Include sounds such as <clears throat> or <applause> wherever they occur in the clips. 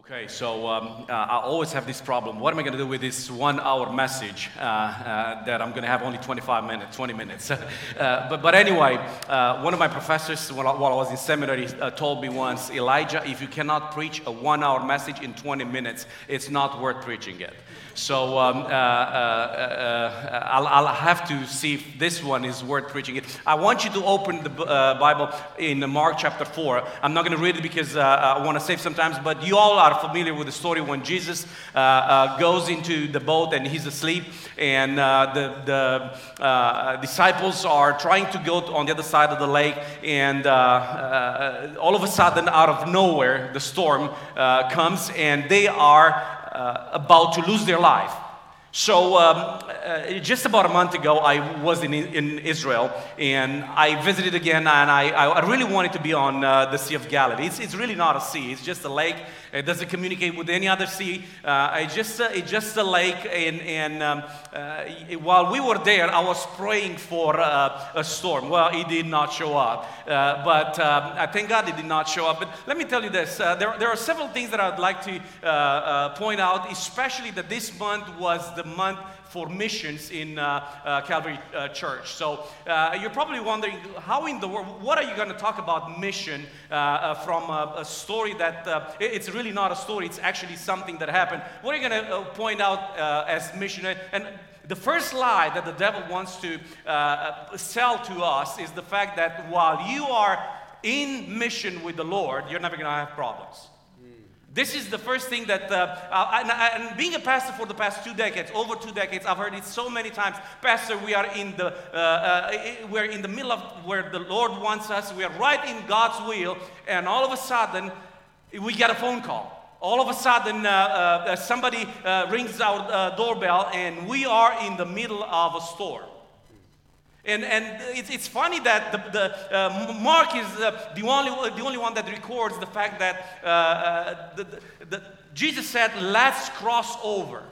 Okay, so um, uh, I always have this problem. What am I going to do with this one hour message uh, uh, that I'm going to have only 25 minutes, 20 minutes? <laughs> Uh, but, but anyway, uh, one of my professors, while I, while I was in seminary, uh, told me once Elijah, if you cannot preach a one hour message in 20 minutes, it's not worth preaching it. So um, uh, uh, uh, I'll, I'll, have to see if this one is worth preaching it. I want you to open the uh, Bible in Mark chapter 4. I'm not going to read it because uh, I want to save some time, but you all are familiar with the story when Jesus uh, goes into the boat and he's asleep, and the, the disciples are trying to go on the other side of the lake, and all of a sudden, out of nowhere, the storm comes, and they are about to lose their life. So, um, uh, just about a month ago, I was in, in Israel and I visited again, and I, I really wanted to be on uh, the Sea of Galilee. It's, it's really not a sea, it's just a lake. It doesn't communicate with any other sea. Uh, it's, just, it's just a lake. And, and um, uh, while we were there, I was praying for uh, a storm. Well, it did not show up. Uh, but um, I thank God it did not show up. But let me tell you this there, there are several things that I'd like to point out, especially that this month was the month for missions in uh, uh, Calvary uh, Church. So uh, you're probably wondering, how in the world, what are you going to talk about mission uh, uh, from a, a, story that it's really not a story, it's actually something that happened. What are you going to point out as mission? And the first lie that the devil wants to sell to us is the fact that while you are in mission with the Lord, you're never going to have problems. This is the first thing that, uh, uh, and, and, being a pastor for the past two decades, over two decades, I've heard it so many times. Pastor, we are in the, uh, uh, we're in the middle of where the Lord wants us. We are right in God's will, and all of a sudden, we get a phone call. All of a sudden, uh, uh, somebody rings our doorbell, and we are in the middle of a storm. And, and it's, funny that the, the uh, Mark is uh, the, only, the only one that records the fact that uh, uh the, the, Jesus said, let's cross over.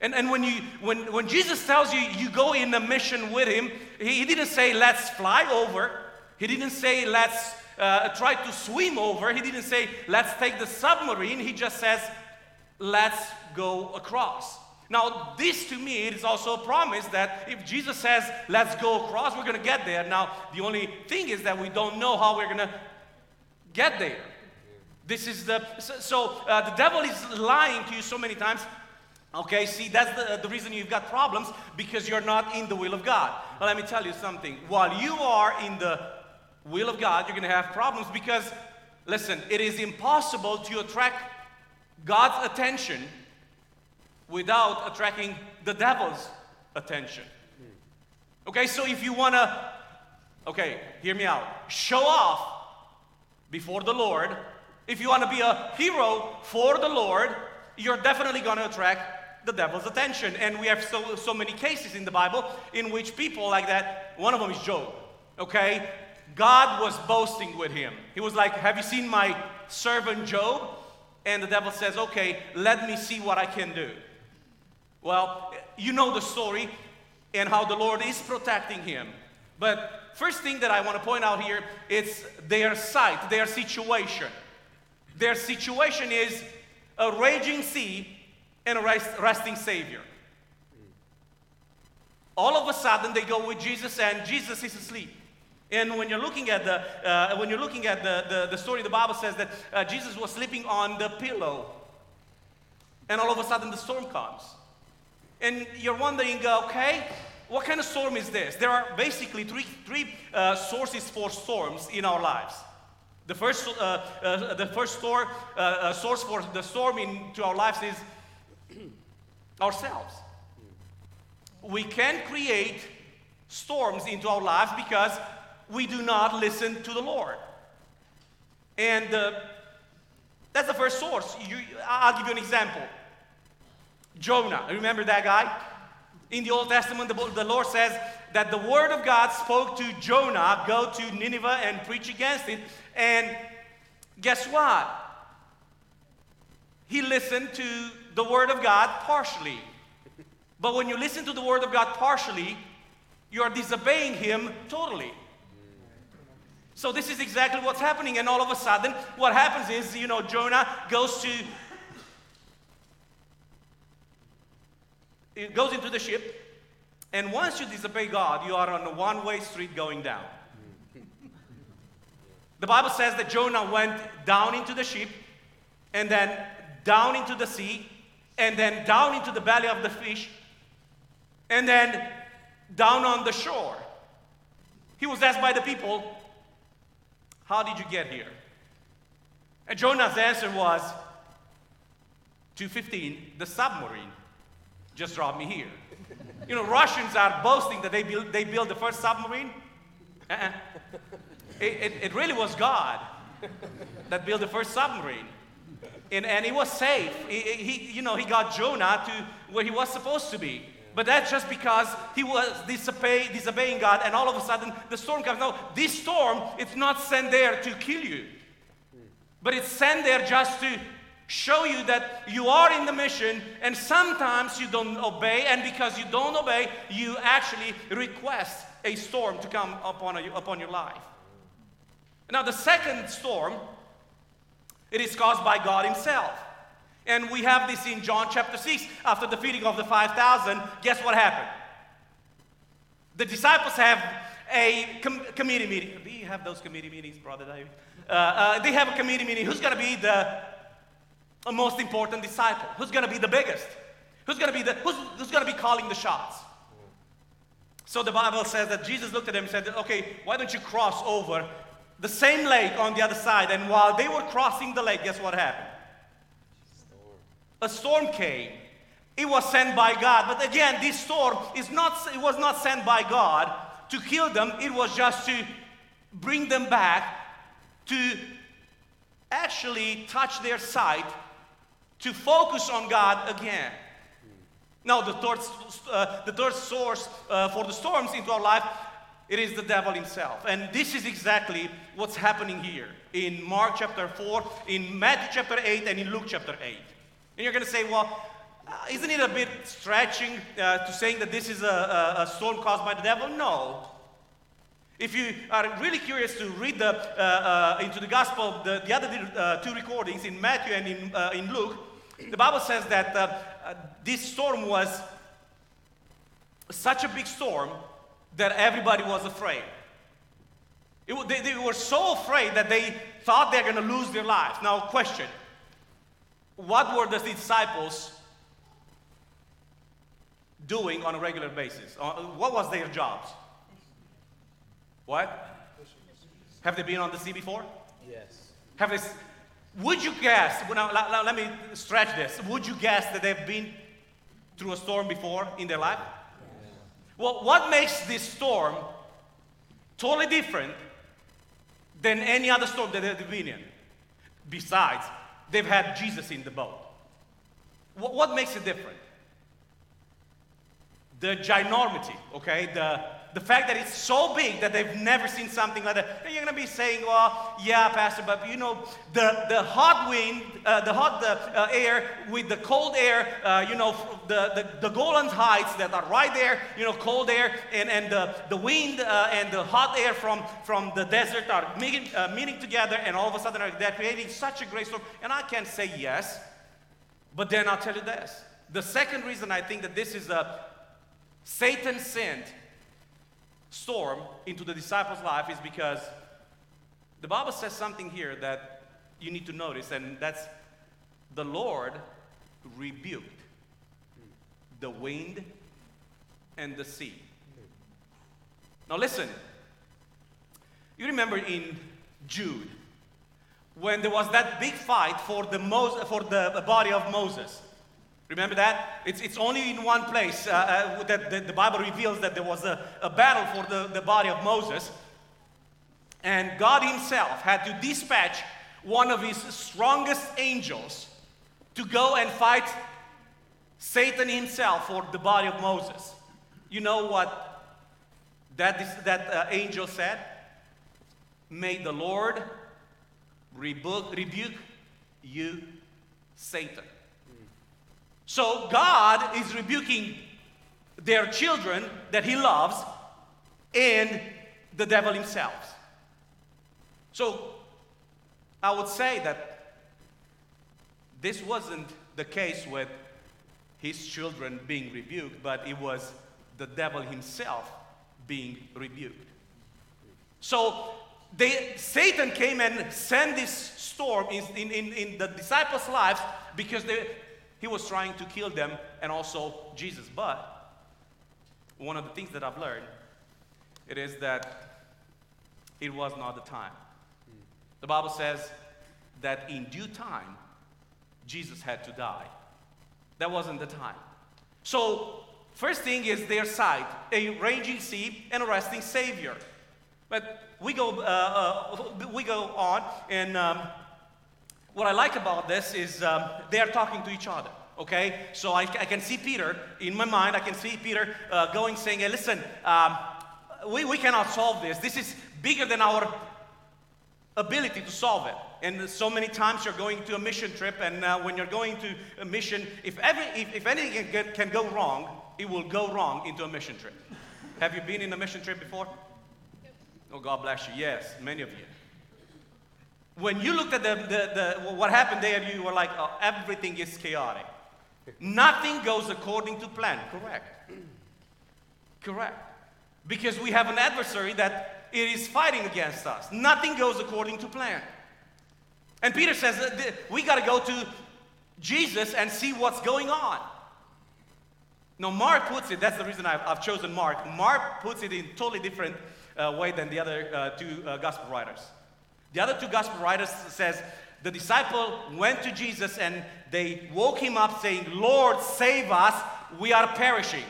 And, and when, you, when, when Jesus tells you you go in a mission with him, he, he didn't say, let's fly over. He didn't say, let's uh, try to swim over. He didn't say, let's take the submarine. He just says, let's go across. Now, this to me is also a promise that if Jesus says, let's go across, we're going to get there. Now, the only thing is that we don't know how we're going to get there. This is the, so uh, the devil is lying to you so many times. Okay, see, that's the, the reason you've got problems because you're not in the will of God. But let me tell you something. While you are in the will of God, you're going to have problems because, listen, it is impossible to attract God's attention without attracting the devil's attention. Okay, so if you want to, okay, hear me out, show off before the Lord, if you want to be a hero for the Lord, you're definitely going to attract the devil's attention. And we have so, so many cases in the Bible in which people like that, one of them is Job, okay? God was boasting with him. He was like, Have you seen my servant Job? And the devil says, Okay, let me see what I can do. Well, you know the story and how the Lord is protecting him. But first thing that I want to point out here is their sight, their situation. Their situation is a raging sea and a resting Savior. All of a sudden, they go with Jesus, and Jesus is asleep. And when you're looking at the uh, when you're looking at the, the, the, story, the Bible says that uh, Jesus was sleeping on the pillow, and all of a sudden the storm comes. And you're wondering, uh, okay, what kind of storm is this? There are basically three, three uh, sources for storms in our lives. The first, uh, uh the first store, uh, uh, source for the storm into our lives is <clears throat> ourselves. We can create storms into our lives because we do not listen to the Lord. And that's the first source. You, I'll give you an example. Jonah. Remember that guy? In the Old Testament, the, Lord says that the word of God spoke to Jonah, go to Nineveh and preach against it. And guess what? He listened to the word of God partially. But when you listen to the word of God partially, you are disobeying him totally. So this is exactly what's happening, and all of a sudden, what happens is, you know, Jonah goes to it goes into the ship, and once you disobey God, you are on a one-way street going down. the Bible says that Jonah went down into the ship, and then down into the sea, and then down into the belly of the fish, and then down on the shore. He was asked by the people, how did you get here? And Jonah's answer was 215, the submarine just dropped me here. You know, Russians are boasting that they built, they built the first submarine. Uh-uh. It, it, it, really was God that built the first submarine. And, and it was safe. He, he, you know, he got Jonah to where he was supposed to be. But that's just because he was disobey, disobeying God, and all of a sudden the storm comes. No, this storm, it's not sent there to kill you, but it's sent there just to show you that you are in the mission, and sometimes you don't obey, and because you don't obey, you actually request a storm to come upon, a, upon your life. Now, the second storm, it is caused by God Himself. And we have this in John chapter 6. After the feeding of the 5,000, guess what happened? The disciples have a com- committee meeting. Do you have those committee meetings, Brother David? Uh, uh, they have a committee meeting. Who's going to be the most important disciple? Who's going to be the biggest? Who's going to be the who's, who's going to be calling the shots? So the Bible says that Jesus looked at them and said, "Okay, why don't you cross over the same lake on the other side?" And while they were crossing the lake, guess what happened? a storm came. It was sent by God. But again, this storm is not, it was not sent by God to kill them, it was just to bring them back to actually touch their sight, to focus on God again. Now, the third, uh, the third source uh, for the storms into our life, it is the devil himself. And this is exactly what's happening here in Mark chapter 4, in Matthew chapter 8, and in Luke chapter 8. And you're going to say, well, uh, isn't it a bit stretching uh, to saying that this is a, a, storm caused by the devil? No. If you are really curious to read the, uh, uh into the gospel, the, the other uh, two recordings in Matthew and in, uh, in Luke, the Bible says that this storm was such a big storm that everybody was afraid. It, they, they were so afraid that they thought they're going to lose their lives. Now, question what were the disciples doing on a regular basis? Uh, what was their jobs? What? Have they been on the sea before? Yes. Have they? Would you guess? Well, now, let me stretch this. Would you guess that they've been through a storm before in their life? Yes. Well, what makes this storm totally different than any other storm that they've been in? Besides they've had Jesus in the boat. What, what makes it different? The ginormity, okay? The, the fact that it's so big that they've never seen something like that. And you're going to be saying, well, yeah, Pastor, but you know, the, the hot wind, uh, the hot the, uh, air with the cold air, uh, you know, the, the, the Golan Heights that are right there, you know, cold air, and, and the, the wind uh, and the hot air from, from the desert are meeting, uh, meeting together, and all of a sudden they're creating such a great storm. And I can't say yes, but then I'll tell you this. The second reason I think that this is a Satan sent storm into the disciples' life is because the Bible says something here that you need to notice, and that's the Lord rebuked the wind and the sea. Now, listen. You remember in Jude when there was that big fight for the, Mos- for the body of Moses. Remember that? It's, it's only in one place uh, uh, that the, the, Bible reveals that there was a, a battle for the, the body of Moses. And God Himself had to dispatch one of His strongest angels to go and fight Satan himself for the body of Moses. You know what that, is, that uh, angel said? May the Lord rebuke you, Satan. So God is rebuking their children that He loves and the devil himself. So I would say that this wasn't the case with his children being rebuked, but it was the devil himself being rebuked. So they, Satan came and sent this storm in, in, in, in the disciples' lives because they, he was trying to kill them and also Jesus. But one of the things that I've learned it is that it was not the time. The Bible says that in due time Jesus had to die. That wasn't the time. So, first thing is their sight a raging sea and a resting Savior. But we go, uh, uh, we go on, and um, what I like about this is um, they are talking to each other. Okay, so I, I, can see Peter in my mind. I can see Peter uh, going, saying, "Hey, listen, um, we, we cannot solve this. This is bigger than our ability to solve it. And so many times you're going to a mission trip, and uh, when you're going to a mission, if, every, if, if anything can, can go wrong, it will go wrong into a mission trip. Have you been in a mission trip before? Oh, God bless you. Yes, many of you. When you looked at the, the, the what happened there, you were like, oh, everything is chaotic. Nothing goes according to plan. Correct. Correct. Because we have an adversary that it is fighting against us. Nothing goes according to plan. And Peter says, we got to go to Jesus and see what's going on. Now, Mark puts it, that's the reason I've, I've chosen Mark. Mark puts it in totally different uh, way than the other uh, two uh, gospel writers. The other two gospel writers says, the disciple went to Jesus and they woke him up saying, Lord, save us, we are perishing.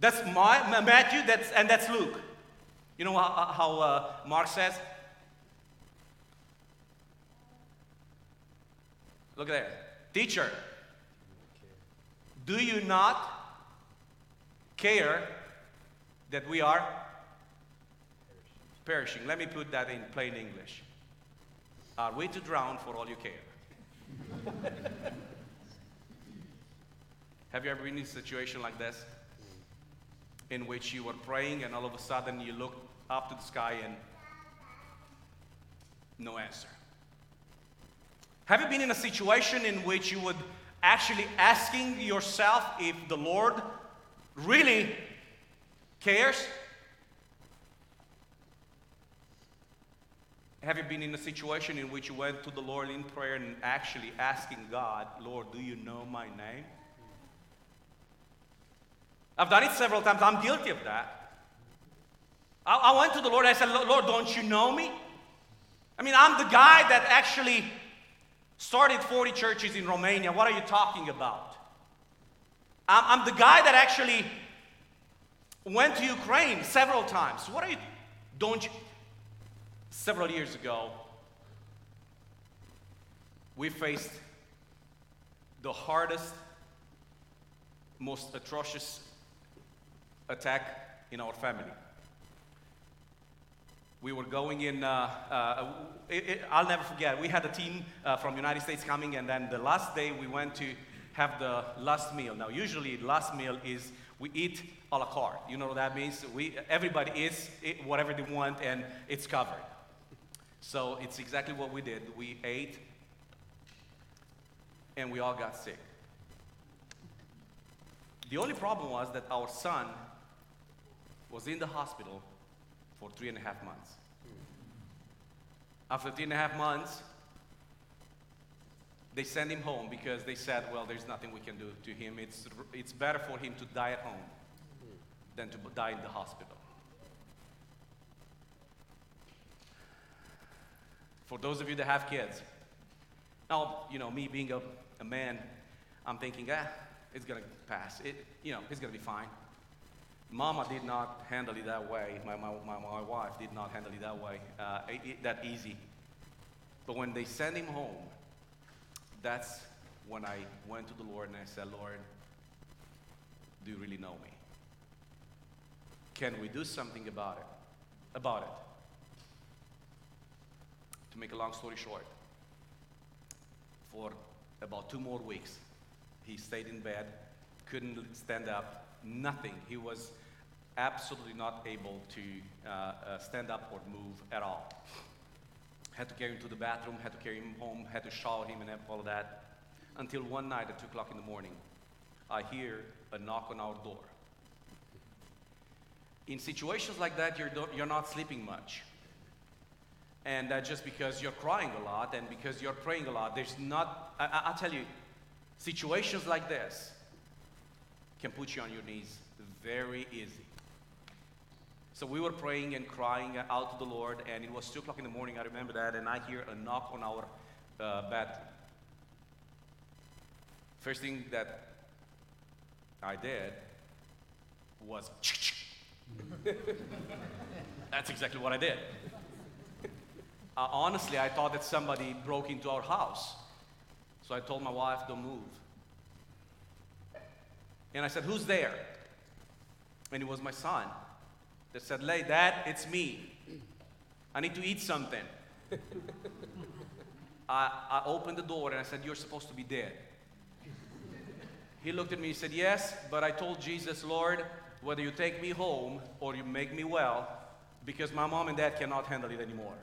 That's my, Matthew, that's, and that's Luke. You know how, how uh, Mark says? Look that. Teacher, do you not care that we are perishing? Let me put that in plain English. Are we to drown for all you care? <laughs> Have you ever been in a situation like this? in which you were praying and all of a sudden you look up to the sky and no answer? Have you been in a situation in which you would actually asking yourself if the Lord really cares? Have you been in a situation in which you went to the Lord in prayer and actually asking God, Lord, do you know my name? I've done it several times. I'm guilty of that. I, I went to the Lord I said, Lord, don't you know me? I mean, I'm the guy that actually started 40 churches in Romania. What are you talking about? I'm, I'm the guy that actually went to Ukraine several times. What are you, don't you? Several years ago, we faced the hardest, most atrocious attack in our family. We were going in, uh, uh, it, it, I'll never forget, we had a team uh, from United States coming, and then the last day we went to have the last meal. Now, usually, last meal is we eat a la carte. You know what that means? We, everybody eats whatever they want, and it's covered. So, it's exactly what we did. We ate, and we all got sick. The only problem was that our son was in the hospital for three and a half months. After three and a half months, they sent him home because they said, well, there's nothing we can do to him. It's, it's better for him to die at home than to die in the hospital. For those of you that have kids, now, you know, me being a, a man, I'm thinking, ah, it's gonna pass. It, you know, it's gonna be fine. Mama did not handle it that way. My, my, my, my wife did not handle it that way, uh, it, that easy. But when they sent him home, that's when I went to the Lord and I said, Lord, do you really know me? Can we do something about it? About it. To make a long story short, for about two more weeks, he stayed in bed, couldn't stand up, nothing. He was absolutely not able to uh, uh, stand up or move at all. Had to carry him to the bathroom, had to carry him home, had to shower him and all of that. Until one night at 2 o'clock in the morning, I hear a knock on our door. In situations like that, you're, you're not sleeping much. And uh, just because you're crying a lot and because you're praying a lot, there's not, I, I'll tell you, situations like this can put you on your knees very easy. So we were praying and crying out to the Lord, and it was 2 o'clock in the morning, I remember that, and I hear a knock on our uh, bedroom. First thing that I did was. <laughs> That's exactly what I did. Uh, honestly, I thought that somebody broke into our house. So I told my wife, don't move. And I said, Who's there? And it was my son that said, Lay, Dad, it's me. I need to eat something. <laughs> I, I opened the door and I said, You're supposed to be dead. He looked at me and said, Yes, but I told Jesus, Lord, whether you take me home or you make me well, because my mom and dad cannot handle it anymore.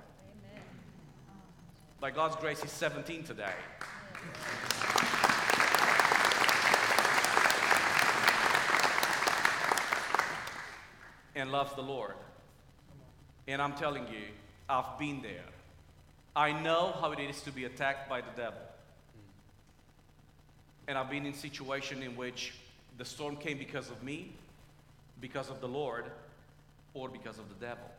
By God's grace, he's 17 today. and loves the Lord. And I'm telling you, I've been there. I know how it is to be attacked by the devil. And I've been in situations in which the storm came because of me, because of the Lord, or because of the devil.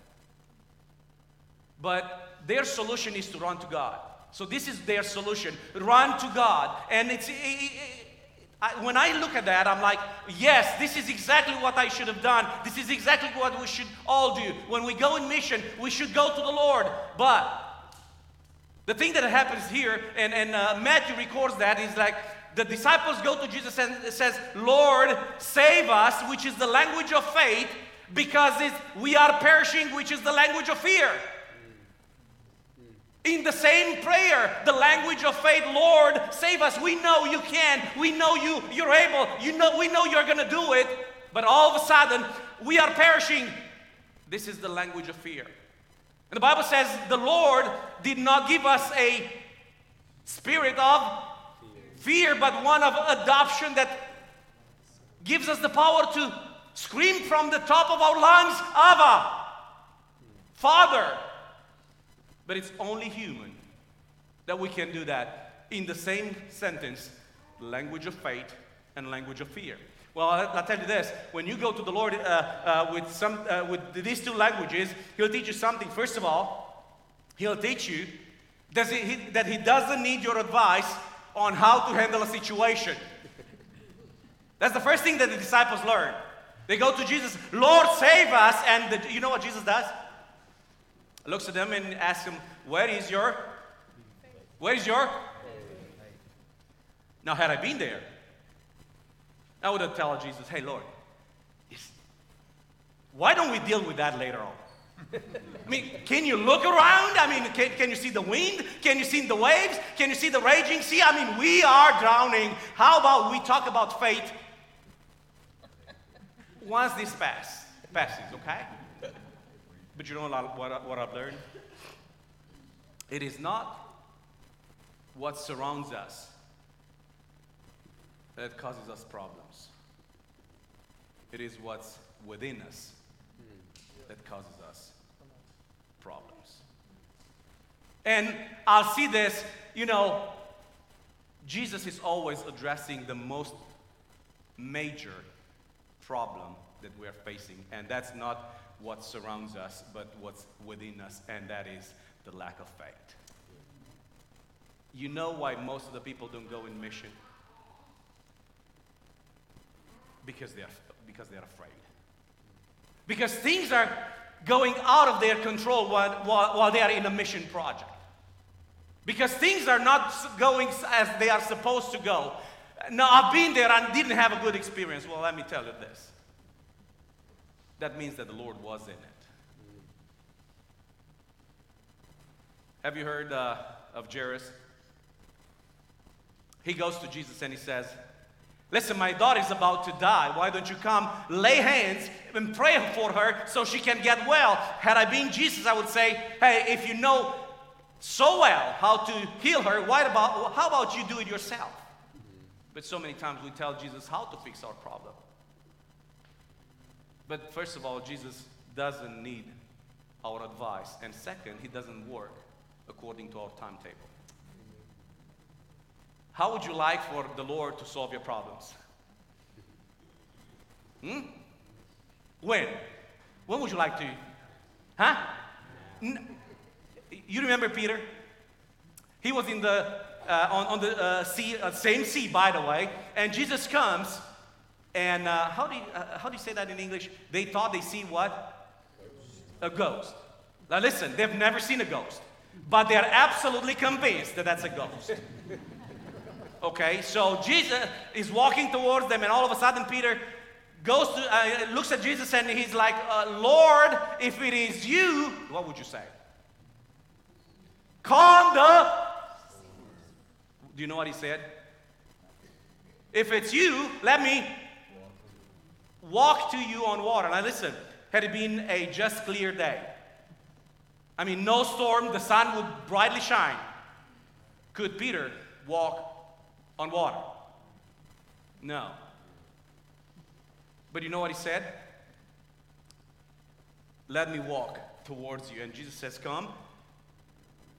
But their solution is to run to God. So this is their solution. Run to God. And it's it, it, I, when I look at that, I'm like, yes, this is exactly what I should have done. This is exactly what we should all do. When we go in mission, we should go to the Lord. But the thing that happens here, and, and uh, Matthew records that, is like the disciples go to Jesus and says, Lord, save us, which is the language of faith, because we are perishing, which is the language of fear. In the same prayer, the language of faith, Lord, save us. We know you can. We know you, you're able. You know, we know you're to do it. But all of a sudden, we are perishing. This is the language of fear. And the Bible says the Lord did not give us a spirit of fear, but one of adoption that gives us the power to scream from the top of our lungs, Abba, Father. But it's only human that we can do that in the same sentence language of faith and language of fear. Well, I'll, tell you this: when you go to the Lord uh, uh, with some uh, with these two languages, He'll teach you something. First of all, He'll teach you that he, that He doesn't need your advice on how to handle a situation. That's the first thing that the disciples learn. They go to Jesus, Lord, save us, and the, you know what Jesus does? Looks at them and asks them, Where is your? Where is your? Now, had I been there, I would have told Jesus, Hey, Lord, why don't we deal with that later on? I mean, can you look around? I mean, can, can you see the wind? Can you see the waves? Can you see the raging sea? I mean, we are drowning. How about we talk about faith once this pass, passes, okay? But you know what, what I've learned? It is not what surrounds us that causes us problems. It is what's within us hmm. that causes us problems. Hmm. And I'll see this, you know, Jesus is always addressing the most major problem that we are facing, and that's not what surrounds us, but what's within us, and that is the lack of faith. You know why most of the people don't go in mission? Because they're, because they're afraid. Because things are going out of their control while, while, while they are in a mission project. Because things are not going as they are supposed to go. Now, I've been there and didn't have a good experience. Well, let me tell you this that means that the Lord was in it. Have you heard uh, of Jairus? He goes to Jesus and he says, Listen, my daughter is about to die. Why don't you come lay hands and pray for her so she can get well? Had I been Jesus, I would say, hey, if you know so well how to heal her, why about, how about you do it yourself? But so many times we tell Jesus how to fix our problem. But first of all, Jesus doesn't need our advice. And second, he doesn't work according to our timetable. How would you like for the Lord to solve your problems? Hmm? When? When would you like to? Huh? You remember Peter? He was in the uh, on, on the uh, sea, uh, same sea, by the way, and Jesus comes, and uh, how do you, uh, how do you say that in English? They thought they see what? A ghost. Now listen, they've never seen a ghost, but they're absolutely convinced that that's a ghost. <laughs> Okay, so Jesus is walking towards them, and all of a sudden Peter goes to, uh, looks at Jesus, and he's like, uh, "Lord, if it is you, what would you say? Calm the." Do you know what he said? If it's you, let me walk to you on water. Now listen, had it been a just clear day, I mean, no storm, the sun would brightly shine. Could Peter walk on water? No. But you know what he said? Let me walk towards you. And Jesus says, Come.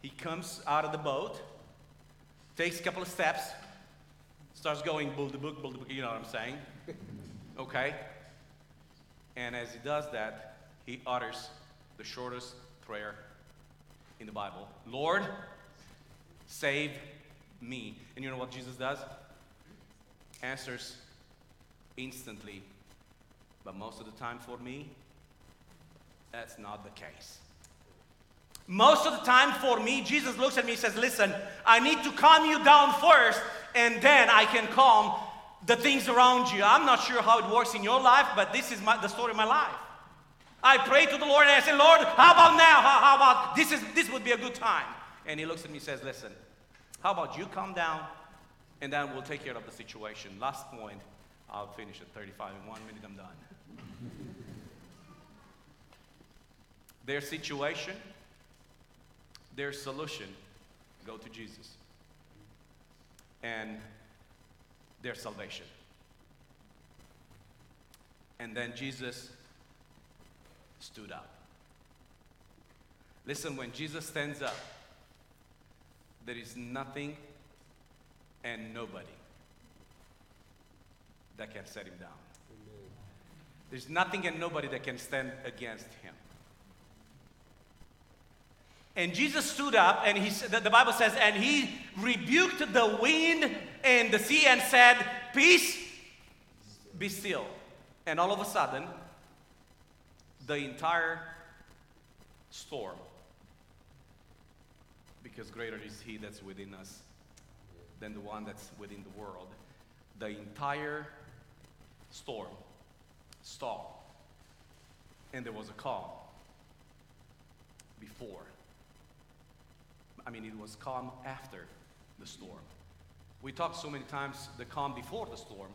He comes out of the boat, takes a couple of steps, starts going bull the book, bull the book, you know what I'm saying? <laughs> Okay? And as he does that, he utters the shortest prayer in the Bible Lord, save me. And you know what Jesus does? Answers instantly. But most of the time for me, that's not the case. Most of the time for me, Jesus looks at me and says, Listen, I need to calm you down first, and then I can calm the things around you. I'm not sure how it works in your life, but this is my, the story of my life. I pray to the Lord and I say, Lord, how about now? How, how about this? Is, this would be a good time. And he looks at me and says, Listen, how about you calm down and then we'll take care of the situation. Last point, I'll finish at 35 in one minute, I'm done. their situation, their solution, go to Jesus. And their salvation. And then Jesus stood up. Listen, when Jesus stands up, there is nothing and nobody that can set him down. Amen. There's nothing and nobody that can stand against him. And Jesus stood up, and he, the Bible says, and he rebuked the wind and the sea and said, Peace, be still. And all of a sudden, the entire storm because greater is He that's within us than the one that's within the world. The entire storm stopped, and there was a calm before. I mean, it was calm after the storm. We talk so many times the calm before the storm,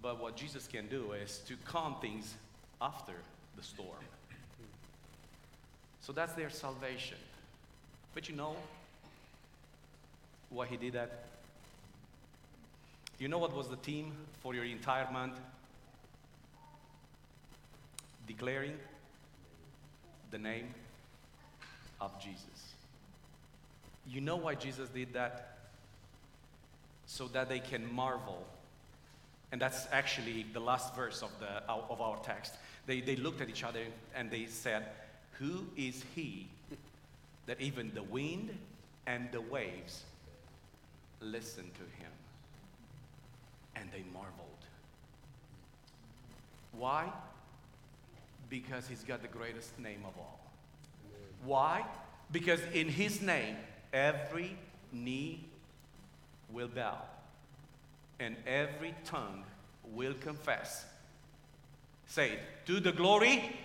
but what Jesus can do is to calm things after the storm. So that's their salvation. But you know, why he did that? You know what was the theme for your entire month? Declaring the name of Jesus. You know why Jesus did that? So that they can marvel. And that's actually the last verse of, the, uh, of our text. They, they looked at each other and they said, Who is he that even the wind and the waves listened to him and they marveled. Why? Because he's got the greatest name of all. Why? Because in his name, every knee will bow and every tongue will confess. Say to the glory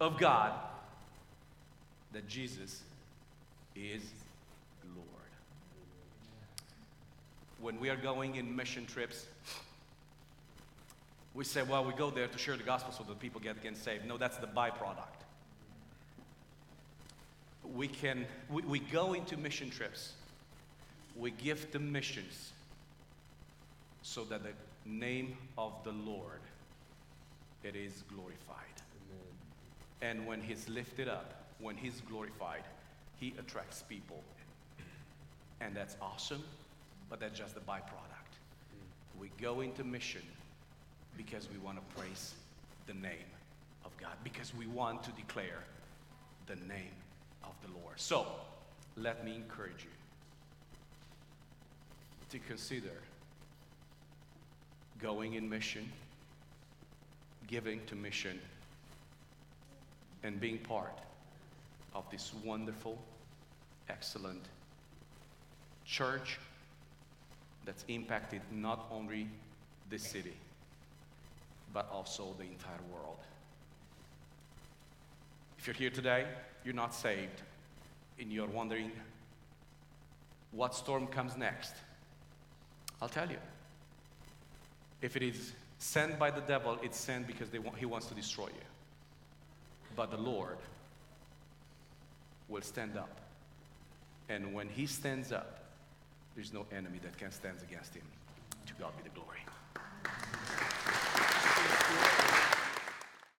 of God, that Jesus is Lord. when we are going in mission trips, We say, well, we go there to share the gospel so that people get, get saved. No, that's the byproduct. We can, we, we go into mission trips. We give the missions so that the name of the Lord, it is glorified. And when he's lifted up, when he's glorified, he attracts people. And that's awesome, but that's just the byproduct. Mm. We go into mission because we want to praise the name of God, because we want to declare the name of the Lord. So, let me encourage you to consider going in mission, giving to mission, and being part of this wonderful, excellent church that's impacted not only this city, but also the entire world. If you're here today, you're not saved, and you're wondering what storm comes next, I'll tell you. If it is sent by the devil, it's sent because want, he wants to destroy you. But the Lord will stand up. And when he stands up, there's no enemy that can stand against him. To God be the glory.